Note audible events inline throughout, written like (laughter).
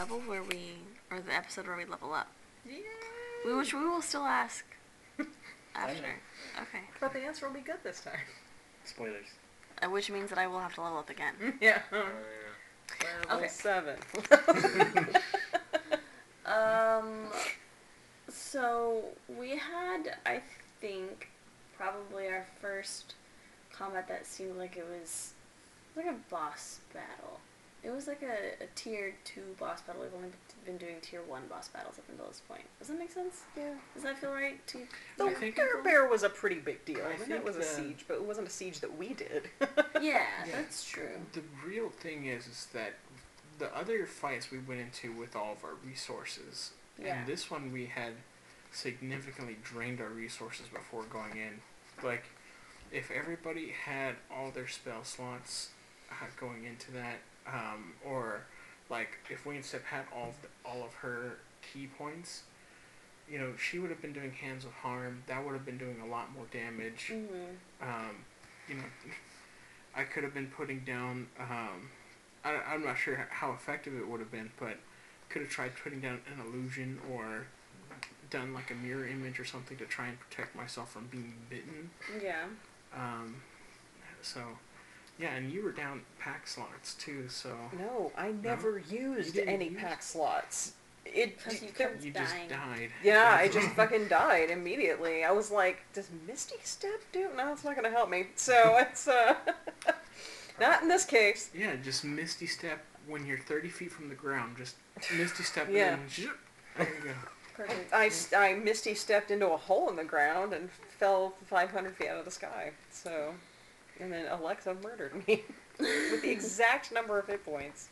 level where we, or the episode where we level up? Yeah. We, which we will still ask (laughs) after. Okay. But the answer will be good this time. Spoilers. Uh, which means that I will have to level up again. (laughs) Yeah. Oh, Level Okay. seven. (laughs) Um, so we had, I think, probably our first combat that seemed like it was like a boss battle. It was like a, a tier two boss battle. We've only been doing tier one boss battles up until this point. Does that make sense? yeah. Does that feel right to you? The I think- Bear Bear was a pretty big deal. I I mean, think it was a siege, but it wasn't a siege that we did. (laughs) Yeah, (laughs) Yeah. that's true. The real thing is, is that the other fights we went into with all of our resources, Yeah. and this one we had significantly drained our resources before going in. Like, if everybody had all their spell slots uh, going into that, um, or like if Wayne Step had all of the, all of her ki points, you know, she would have been doing hands of harm. That would have been doing a lot more damage Mm-hmm. um, you know, I could have been putting down. Um, I, I'm not sure how effective it would have been, but could have tried putting down an illusion or done like a mirror image or something to try and protect myself from being bitten. Yeah. Um, so, yeah, and you were down pack slots too, so no, I never used any use- pack slots. It. You kept you just died. yeah, I just (laughs) fucking died immediately. I was like, "Does Misty Step do?" No, it's not gonna help me. So (laughs) it's uh, (laughs) not in this case. Yeah, just misty step when you're 30 feet from the ground. Just misty step Yeah. and then there you go. Perfect. I, I Misty stepped into a hole in the ground and fell 500 feet out of the sky. So, and then Alexa murdered me (laughs) with the exact number of hit points.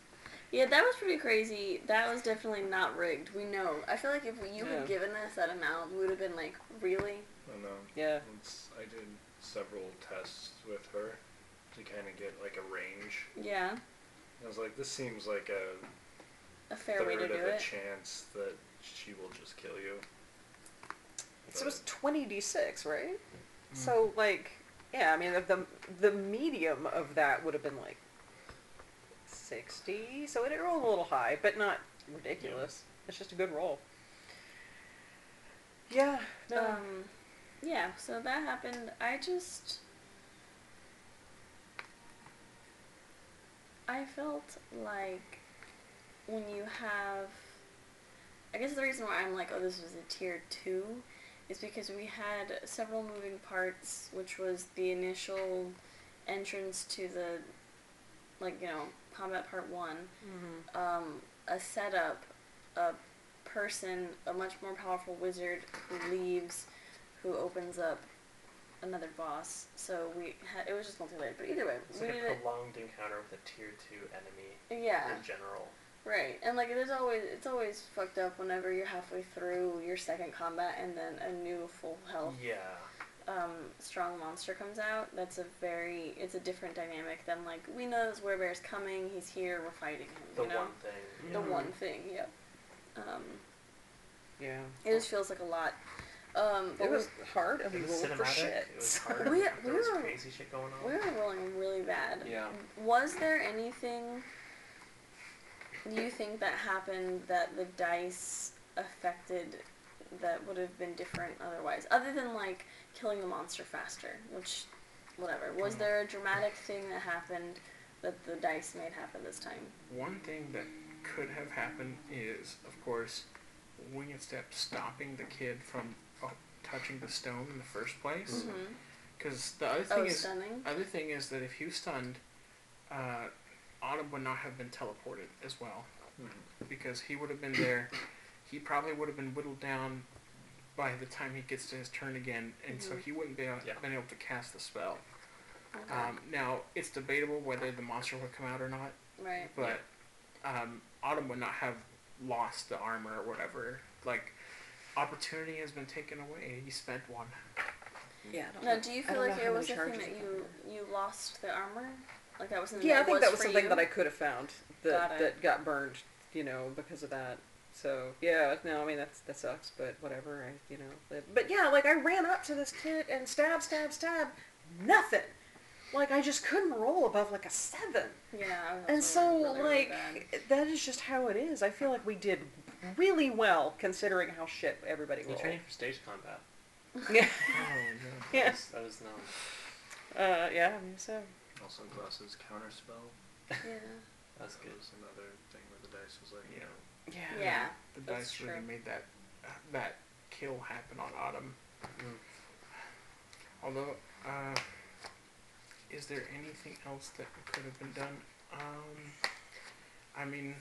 Yeah, that was pretty crazy. That was definitely not rigged. We know. I feel like if you Yeah. had given us that amount, we would have been like, really? I know. Yeah. It's, I did several tests with her to kind of get like a range. Yeah, I was like, this seems like a a fair way third to do of a it. chance that she will just kill you. So it was 20d6, right? Mm-hmm. So like, yeah, I mean the, the the medium of that would have been like 60. So it rolled a little high, but not ridiculous. It's just a good roll. Yeah. No. Um, yeah, so that happened. I just. I felt like when you have. I guess the reason why I'm like, oh, this was a tier 2 is because we had several moving parts, which was the initial entrance to the, like, you know, combat part 1 Mhm. um, a setup, a person, a much more powerful wizard who leaves, who opens up another boss. So we had it was just multi-layered, but either way, It's we like a needed prolonged encounter with a tier two enemy yeah, in general. Right. And like there's always it's always fucked up whenever you're halfway through your second combat and then a new full health Yeah. um, strong monster comes out. That's a very it's a different dynamic than like we know this werebear's coming, he's here, we're fighting him. The you know? one thing. the Yeah. one thing, yep. Um, Yeah. It just feels like a lot. Um, but It was hard, and we It was rolled for shit. It was hard. We- there we was were- crazy shit going on. we, we were rolling really bad. Yeah. Was there anything do you think that happened that the dice affected that would have been different otherwise? Other than like killing the monster faster, which whatever. Was Mm. there a dramatic thing that happened that the dice made happen this time? One thing that could have happened is, of course, Winged Step stopping the kid from uh, touching the stone in the first place. Mm-hmm. Because the other thing Oh, is, stunning. other thing is that if you stunned, uh, Autumn would not have been teleported as well, because he would have been there. He probably would have been whittled down by the time he gets to his turn again, and so Mhm. he wouldn't be able, Yeah. been able to cast the spell. Okay. Um, now it's debatable whether the monster would come out or not, right. but um, Autumn would not have lost the armor or whatever. Like, opportunity has been taken away. He spent one. Yeah. I don't Now, know- do you feel like how it was a thing that you you lost the armor? Like that was something Yeah, I think was that was something you? that I could have found that Got that got burned, you know, because of that. So yeah, no, I mean that's that sucks, but whatever, I, you know. But, but yeah, like I ran up to this kid and stab, stab, stab, nothing. like I just couldn't roll above like a seven. Yeah. And so, really, really like, bad. that is just how it is. I feel like we did really well considering how shit everybody You rolled. training for stage combat. (laughs) Yeah. Oh, That Yeah. was, that was known. Uh, yeah, I mean, so. Also, Glass's counterspell. yeah. That's That good. was another thing where the dice was like, you Yeah. know, Yeah. Yeah. The That's dice really made that uh, that kill happen on Autumn. Mm. Although, uh, is there anything else that could have been done? Um, I mean,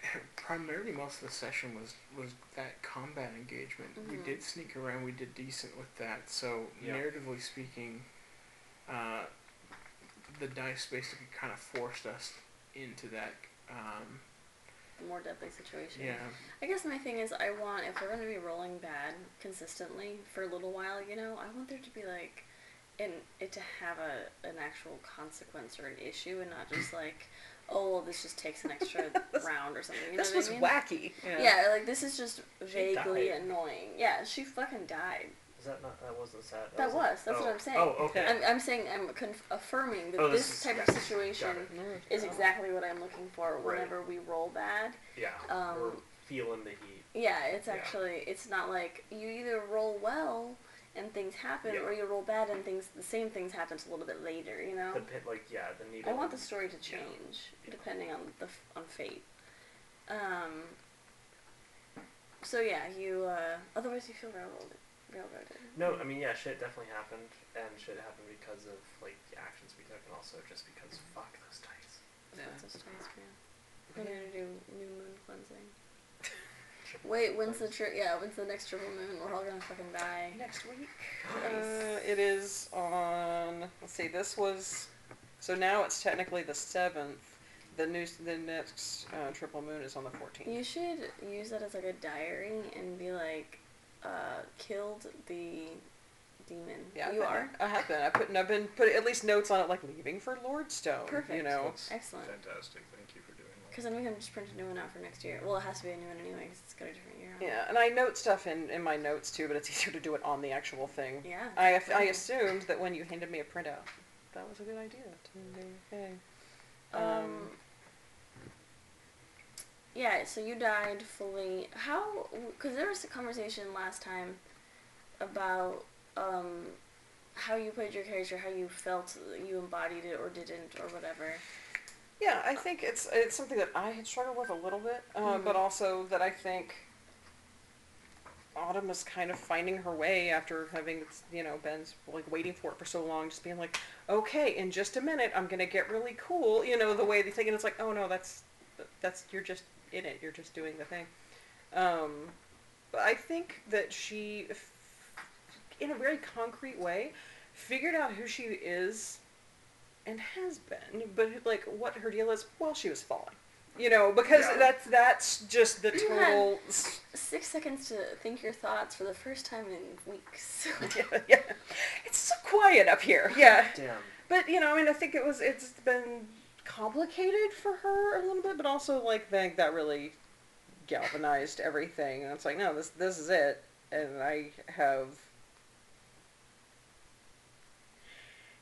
(laughs) primarily most of the session was was that combat engagement. We Mhm. did sneak around. We did decent with that. So Yeah. narratively speaking, uh, the dice basically kind of forced us into that. Um, The more deadly situation. yeah. I guess my thing is, I want if we're gonna be rolling bad consistently for a little while, you know, I want there to be like, and it to have a an actual consequence or an issue, and not just like, oh, well, this just takes an extra (laughs) round or something. You know This what was I mean? wacky. Yeah. like this is just vaguely annoying. Yeah, she fucking died. Is that not? That wasn't sad. That wasn't- was. That's oh. what I'm saying. Oh, okay. I'm, I'm saying I'm conf- affirming that Oh, this, this is- type yeah, of got situation it. is exactly what I'm looking for Right. whenever we roll bad. Yeah. Um, we're feeling the heat. Yeah, it's Yeah. actually it's not like you either roll well and things happen, Yeah. or you roll bad and things the same things happens a little bit later. You know, The pit, like yeah, the needle. I want the story to change Yeah. depending on the on fate. Um. So yeah, you uh, otherwise you feel railroaded. Railroaded. No, I mean yeah, shit definitely happened, and shit happened because of like the actions we took, and also just because fuck those dice. Yeah. That's just nice, man. We're gonna do new moon cleansing. Wait, when's the tri- yeah? When's the next triple moon? We're all gonna fucking die. Next week. Nice. Uh, it is on. Let's see. This was. So now it's technically the seventh. The new. The next uh, triple moon is on the fourteenth. You should use that as like a diary and be like, uh, killed the demon. Yeah, you I- are. I have been. I put. I've been put at least notes on it, like leaving for Lordstone. Perfect. You know. That's Excellent. fantastic. Thank you for doing that. Because then we can just print a new one out for next year. Well, it has to be a new one anyway because it's got a different year. on it. Yeah, and I note stuff in, in my notes too, but it's (laughs) easier to do it on the actual thing. Yeah. I, I assumed that when you handed me a printout, that was a good idea to do thing. Um. Yeah. So you died fully. How? Because there was a conversation last time about um how you played your character, how you felt you embodied it or didn't or whatever. Yeah, I think it's it's something that I had struggled with a little bit, uh, Mhm. but also that I think Autumn is kind of finding her way after having you know been like waiting for it for so long, just being like, okay, in just a minute I'm gonna get really cool, you know the way they think, and it's like, oh no, that's that's you're just in it, you're just doing the thing. Um, but I think that she, f- in a very concrete way, figured out who she is and has been, but like what her deal is while she was falling. You know, because Yeah. that's that's just the total. Six seconds to think your thoughts for the first time in weeks. yeah, (laughs) (laughs) yeah, it's so quiet up here. Yeah, Damn. but you know, I mean, I think it was it's been complicated for her a little bit, but also like think that really galvanized everything, and it's like no, this this is it, and I have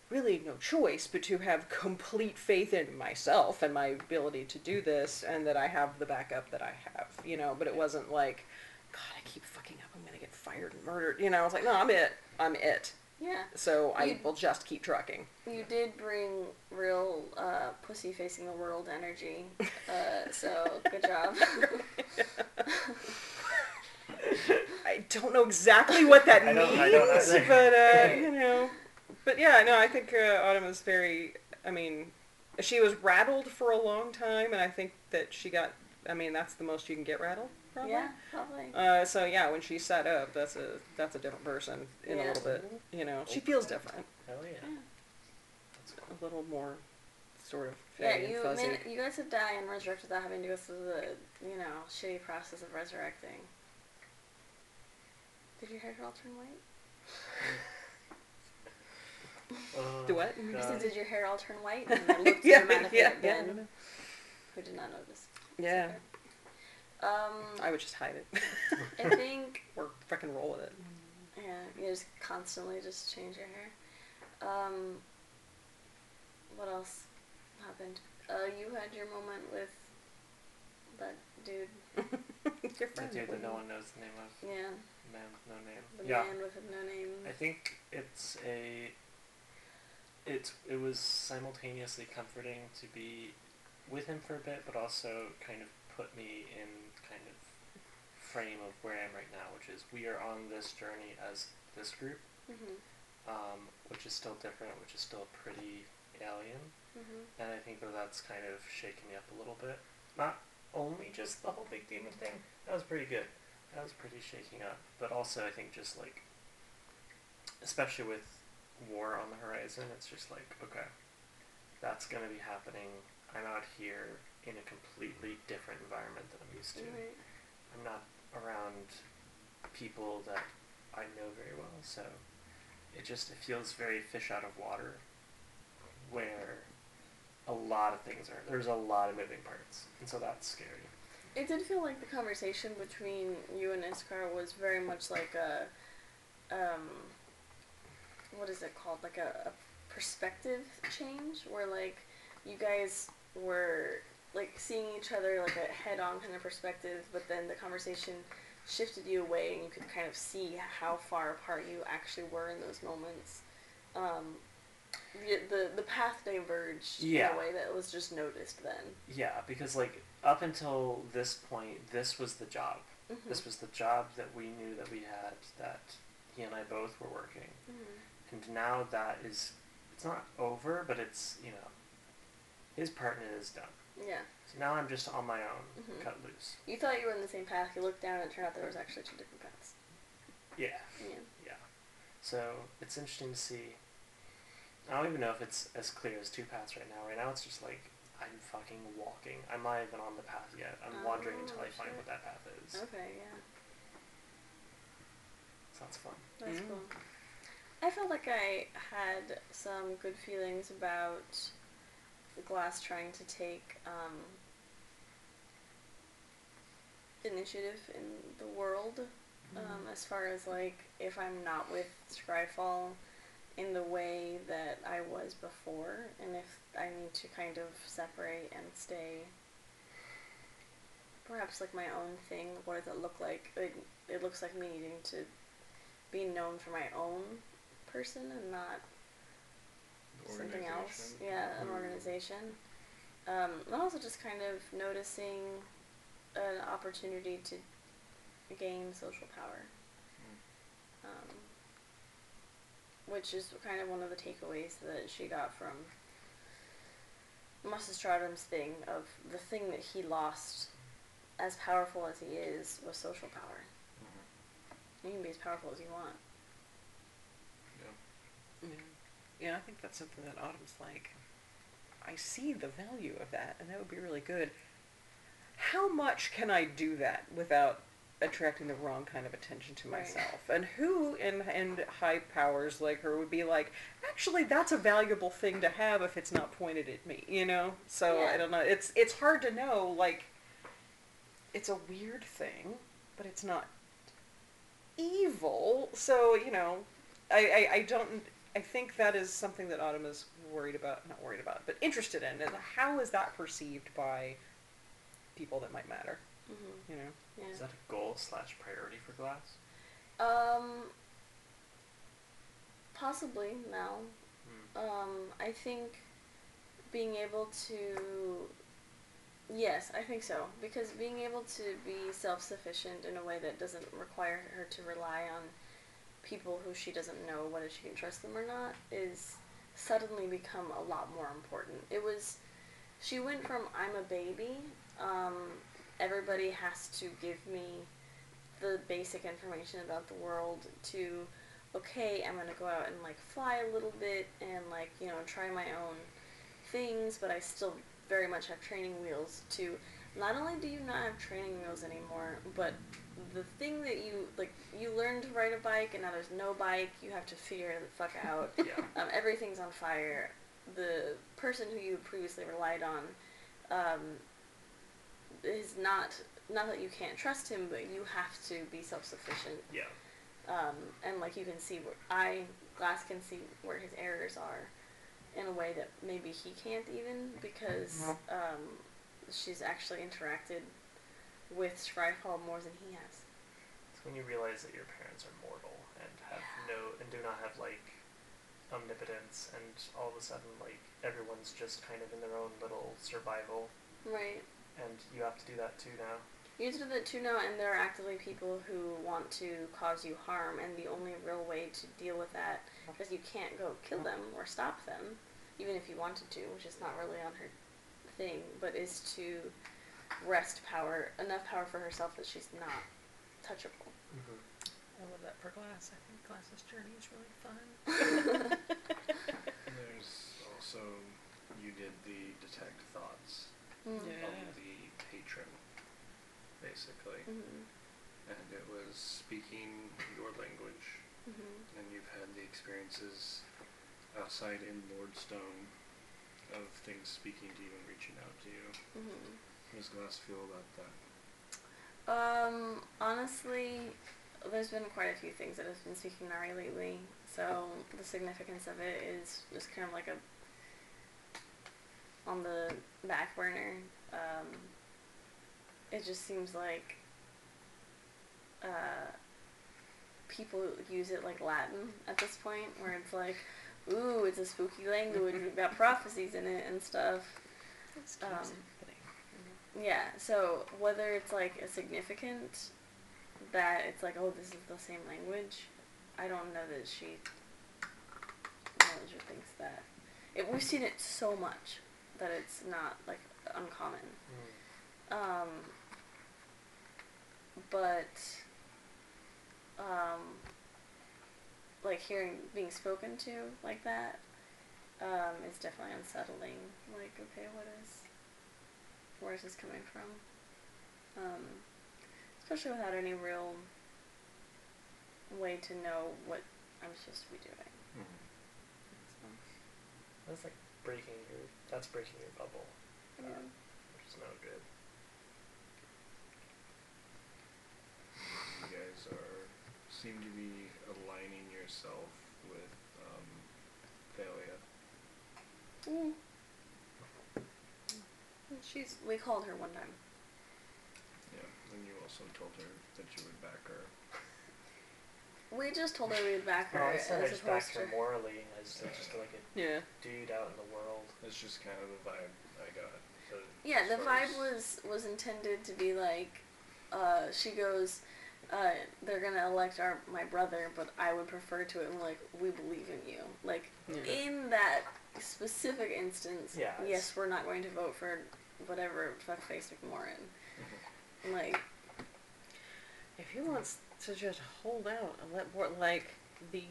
really no choice but to have complete faith in myself and my ability to do this and that I have the backup that I have, you know, but it wasn't like, God, I keep fucking up, I'm gonna get fired and murdered, you know, I was like, no, I'm it, I'm it. yeah. So I You- will just keep trucking. You did bring real uh, pussy facing the world energy. Uh, so good job. (laughs) I don't know exactly what that I means, don't- I don't but uh, (laughs) you know, but yeah, no, I think uh, Autumn is very. I mean, she was rattled for a long time, and I think that she got. I mean, that's the most you can get rattled, probably. yeah, probably. Uh, so yeah, when she sat up, that's a that's a different person in Yeah. a little bit. You know, she feels different, Hell yeah. Yeah. That's cool. a little more sort of Yeah, fey and you fuzzy. man, you got to die and resurrect without having to go through the you know shitty process of resurrecting. Did your hair all turn white? (laughs) Uh, Do what? I said, did your hair all turn white? And I (laughs) looked yeah, dramatically yeah, at yeah, Ben, who did not notice. Yeah. okay. Um, I would just hide it I think (laughs) or fucking roll with it. yeah, you just constantly just change your hair. Um, what else happened? Uh, you had your moment with that dude. (laughs) Your The friend. dude that no one knows the name of. Yeah, Man with no name. the yeah. man with no name. I think it's a. It's it was simultaneously comforting to be with him for a bit, but also kind of put me in kind of frame of where I am right now, which is we are on this journey as this group, Mhm. um, which is still different, which is still pretty alien, Mhm. and I think that that's kind of shaken me up a little bit. Not only just the whole big demon thing, that was pretty good. That was pretty shaking up, but also I think just like, especially with war on the horizon, it's just like okay, that's gonna be happening. I'm out here in a completely different environment than I'm used to. Right. I'm not around people that I know very well, so it just it feels very fish out of water, where a lot of things are there's a lot of moving parts, and so that's scary. It did feel like the conversation between you and Iskar was very much like a, um, what is it called? Like a, a perspective change, where like you guys were like seeing each other like a head-on kind of perspective, but then the conversation shifted you away, and you could kind of see how far apart you actually were in those moments. Um, the, the the path diverged in a way that was just noticed then. Yeah, because like up until this point, this was the job. Mhm. This was the job that we knew that we had, that he and I both were working, Mhm. And now that is it's not over, but it's you know his part in it is done. Yeah. So now I'm just on my own, Mhm. cut loose. You thought you were in the same path. You looked down, and it turned out there was actually two different paths. Yeah. Yeah. Yeah. So it's interesting to see. I don't even know if it's as clear as two paths right now. Right now it's just like I'm fucking walking. I'm not even on the path yet. I'm wandering until I Oh, find shit. what that path is. Okay. Yeah. Sounds fun. That's Mm. cool. I felt like I had some good feelings about the Glass trying to take um, initiative in the world. Um, as far as like if I'm not with Scryfall in the way that I was before, and if I need to kind of separate and stay perhaps like my own thing, what does it look like? It, it looks like me needing to be known for my own person and not something else. Yeah, an Mm. organization. Um, and also just kind of noticing an opportunity to gain social power. Um, which is kind of one of the takeaways that she got from Musstradum's thing of the thing that he lost, as powerful as he is, was social power. You can be as powerful as you want. Yeah. I think that's something that Autumn's like. I see the value of that, and that would be really good. How much can I do that without attracting the wrong kind of attention to Right. myself? And who in in high powers like her would be like, actually, that's a valuable thing to have if it's not pointed at me, you know? So Yeah. I don't know. It's it's hard to know. Like, it's a weird thing, but it's not evil. So you know, I, I, I don't. I think that is something that Autumn is worried about, not worried about, but interested in. And how is that perceived by people that might matter? Mm-hmm. You know. Yeah. Is that a goal slash priority for Glass? Um, possibly now. Hmm. Um, I think being able to. Yes, I think so. Because being able to be self sufficient in a way that doesn't require her to rely on people who she doesn't know whether she can trust them or not is suddenly become a lot more important. It was. She went from I'm a baby, um, everybody has to give me the basic information about the world to okay i'm gonna go out and like fly a little bit and like you know try my own things but i still very much have training wheels to not only do you not have training wheels anymore but the thing that you like you learned to ride a bike and now there's no bike you have to figure the fuck out (laughs) Yeah. um, everything's on fire the person who you previously relied on um, is not not that you can't trust him, but you have to be self sufficient. Yeah. Um, and like you can see, where I Glass can see where his errors are in a way that maybe he can't even because um, she's actually interacted with Scryfall more than he has. It's when you realize that your parents are mortal and have no and do not have like omnipotence, and all of a sudden like everyone's just kind of in their own little survival, Right. and you have to do that too now. You do that too now, and there are actively people who want to cause you harm, and the only real way to deal with that, because you can't go kill them or stop them, even if you wanted to, which is not really on her thing, but is to wrest power, enough power for herself that she's not touchable. Mm-hmm. I love that for Glass. I think Glass's journey is really fun. (laughs) (laughs) There's also you did the detect thoughts Mm. Yeah. of the patron, basically, Mhm. and it was speaking your language, Mhm. and you've had the experiences outside in Lordstone of things speaking to you and reaching out to you. Mhm. How does Glass feel about that? Um, honestly, there's been quite a few things that have been speaking Nari lately, so the significance of it is just kind of like a on the back burner. Um, it just seems like uh, people use it like Latin at this point, where it's like, ooh, it's a spooky language, we've got (laughs) prophecies in it and stuff. This Um, keeps happening. Yeah, so whether it's like a significant that it's like, oh, this is the same language, I don't know that she knows or thinks that. It, we've seen it so much that it's not like uncommon. Um, but um, like hearing being spoken to like that um, is definitely unsettling. Like, okay, what is where is this coming from? Um, especially without any real way to know what I'm supposed to be doing. So, That's like breaking your. That's breaking your bubble, yeah. which is no good. You guys are seem to be aligning yourself with um, Thalia. Mm. She's. We called her one time. Yeah, and you also told her that you would back her. We just told her we'd back her Well, I said I as just back opposed her to. morally as a- just like a Yeah. dude out in the world. That's just kind of the vibe I got. So Yeah, as the far vibe as- was was intended to be like, uh, she goes, uh, they're gonna elect our my brother, but I would prefer to it. And we're like, we believe in you. Like Yeah. in that specific instance, Yeah, it's- yes, we're not going to vote for whatever fuckface McMoran. Like, If he wants to just hold out and let more, like the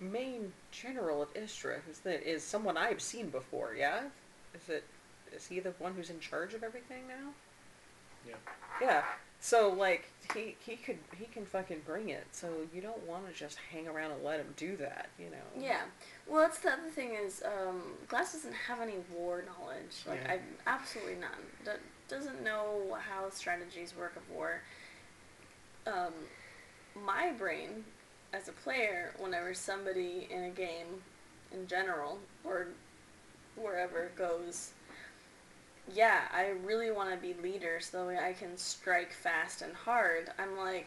main general of Istra, who's the, is someone I've seen before. Yeah, is it? Is he the one who's in charge of everything now? Yeah. Yeah. So like he he could he can fucking bring it. So you don't want to just hang around and let him do that. You know. yeah. Well, that's the other thing is, um, Glass doesn't have any war knowledge. Like, Yeah. I absolutely none. Do- doesn't know how strategies work of war. Um, my brain, as a player, whenever somebody in a game, in general, or wherever goes, yeah, I really want to be leader so that way I can strike fast and hard. I'm like,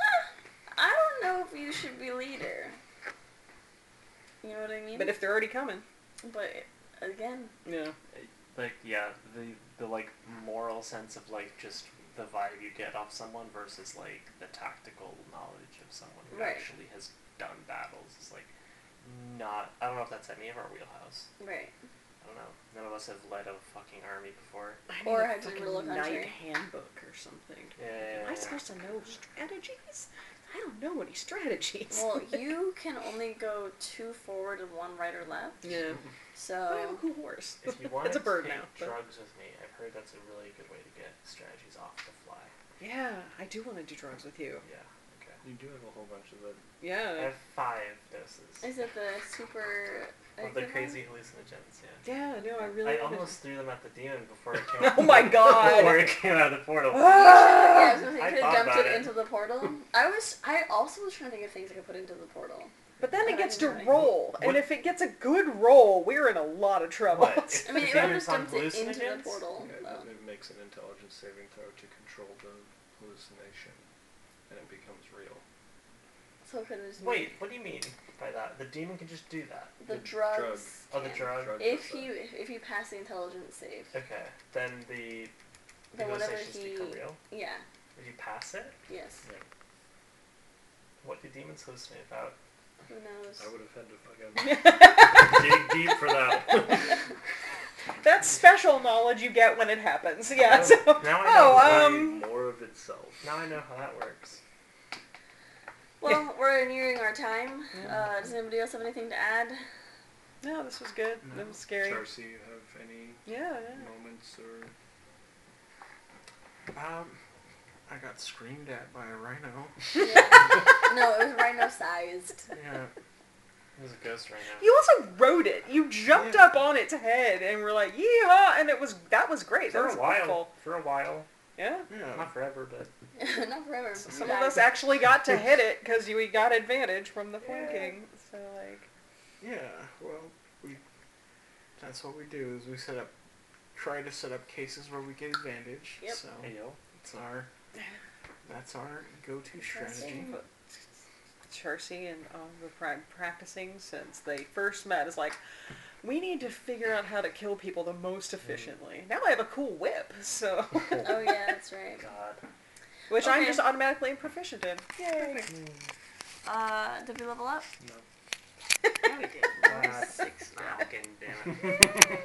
ah, I don't know if you should be leader. You know what I mean? But if they're already coming. But again, Yeah. Like yeah, the the like moral sense of like just the vibe you get off someone versus like the tactical knowledge of someone who Right. actually has done battles is like not. I don't know if that's any of our wheelhouse. right? I don't know. None of us have led a fucking army before. I Or need a had to fucking rule a country. knight handbook or something. Yeah. Am I supposed to know strategies? I don't know any strategies. Well, (laughs) you can only go two forward and one right or left. yeah. I have So a cool horse. If you (laughs) want it's a to bird take now. but- drugs with me, I've heard that's a really good way to get strategies off the fly. Yeah, I do want to do drugs with you. Yeah. Okay. You do have a whole bunch of the. I Yeah. have five doses. is it the super? Of the active crazy hallucinogens, yeah. Yeah, no, I really I wanna- almost threw them at the demon before it (laughs) came. Oh my god. Before it came out of the portal. one? (laughs) Yeah, I was gonna I you could thought have dumped it, it. into the portal. I was. I also was trying to think of things I could put into the portal. But then it Oh, gets to didn't roll, and What- if it gets a good roll, we're in a lot of trouble. What? (laughs) I mean, it would just on dumped it into the portal. Yeah, though. it makes an intelligence saving throw to control the hallucination, and it becomes real. So it could Wait, what do you mean by that? The demon can just do that. the the drugs. drug. Oh, the drug. Drug If does you if you pass the intelligence save, Okay, then the then whenever he become real. yeah If you pass it, yes that. what do demons hallucinate about? who knows I would have had to fucking (laughs) dig deep for that. (laughs) That's special knowledge you get when it happens. Yeah. Oh, So, now I know oh, know. um, more of itself. Now I know how that works. Well we're nearing our time Yeah. uh, does anybody else have anything to add no, this was good. No. It was scary. Charcy, you have any Yeah, yeah. moments or Um, I got screamed at by a rhino. (laughs) no it was rhino sized Yeah. It was a ghost right now. You also rode it. You jumped Yeah. up on its head and were like, "Yeehaw!" And it was that was great. For that was a while. helpful. For a while. Yeah. Yeah. Not forever, but (laughs) not forever Some of us actually got to hit it because we got advantage from the flanking. So like, Yeah. Well, we. That's what we do. Is we set up, try to set up cases where we get advantage. Yep. So hey yo. it's our. That's our go-to strategy. but Charcy and uh, the prime practicing since they first met is like, we need to figure out how to kill people the most efficiently. Now I have a cool whip, so (laughs) oh yeah that's right God. which I'm just automatically proficient in. Yay! uh did we level up no? (laughs) God, six now. Fucking damn it. (laughs)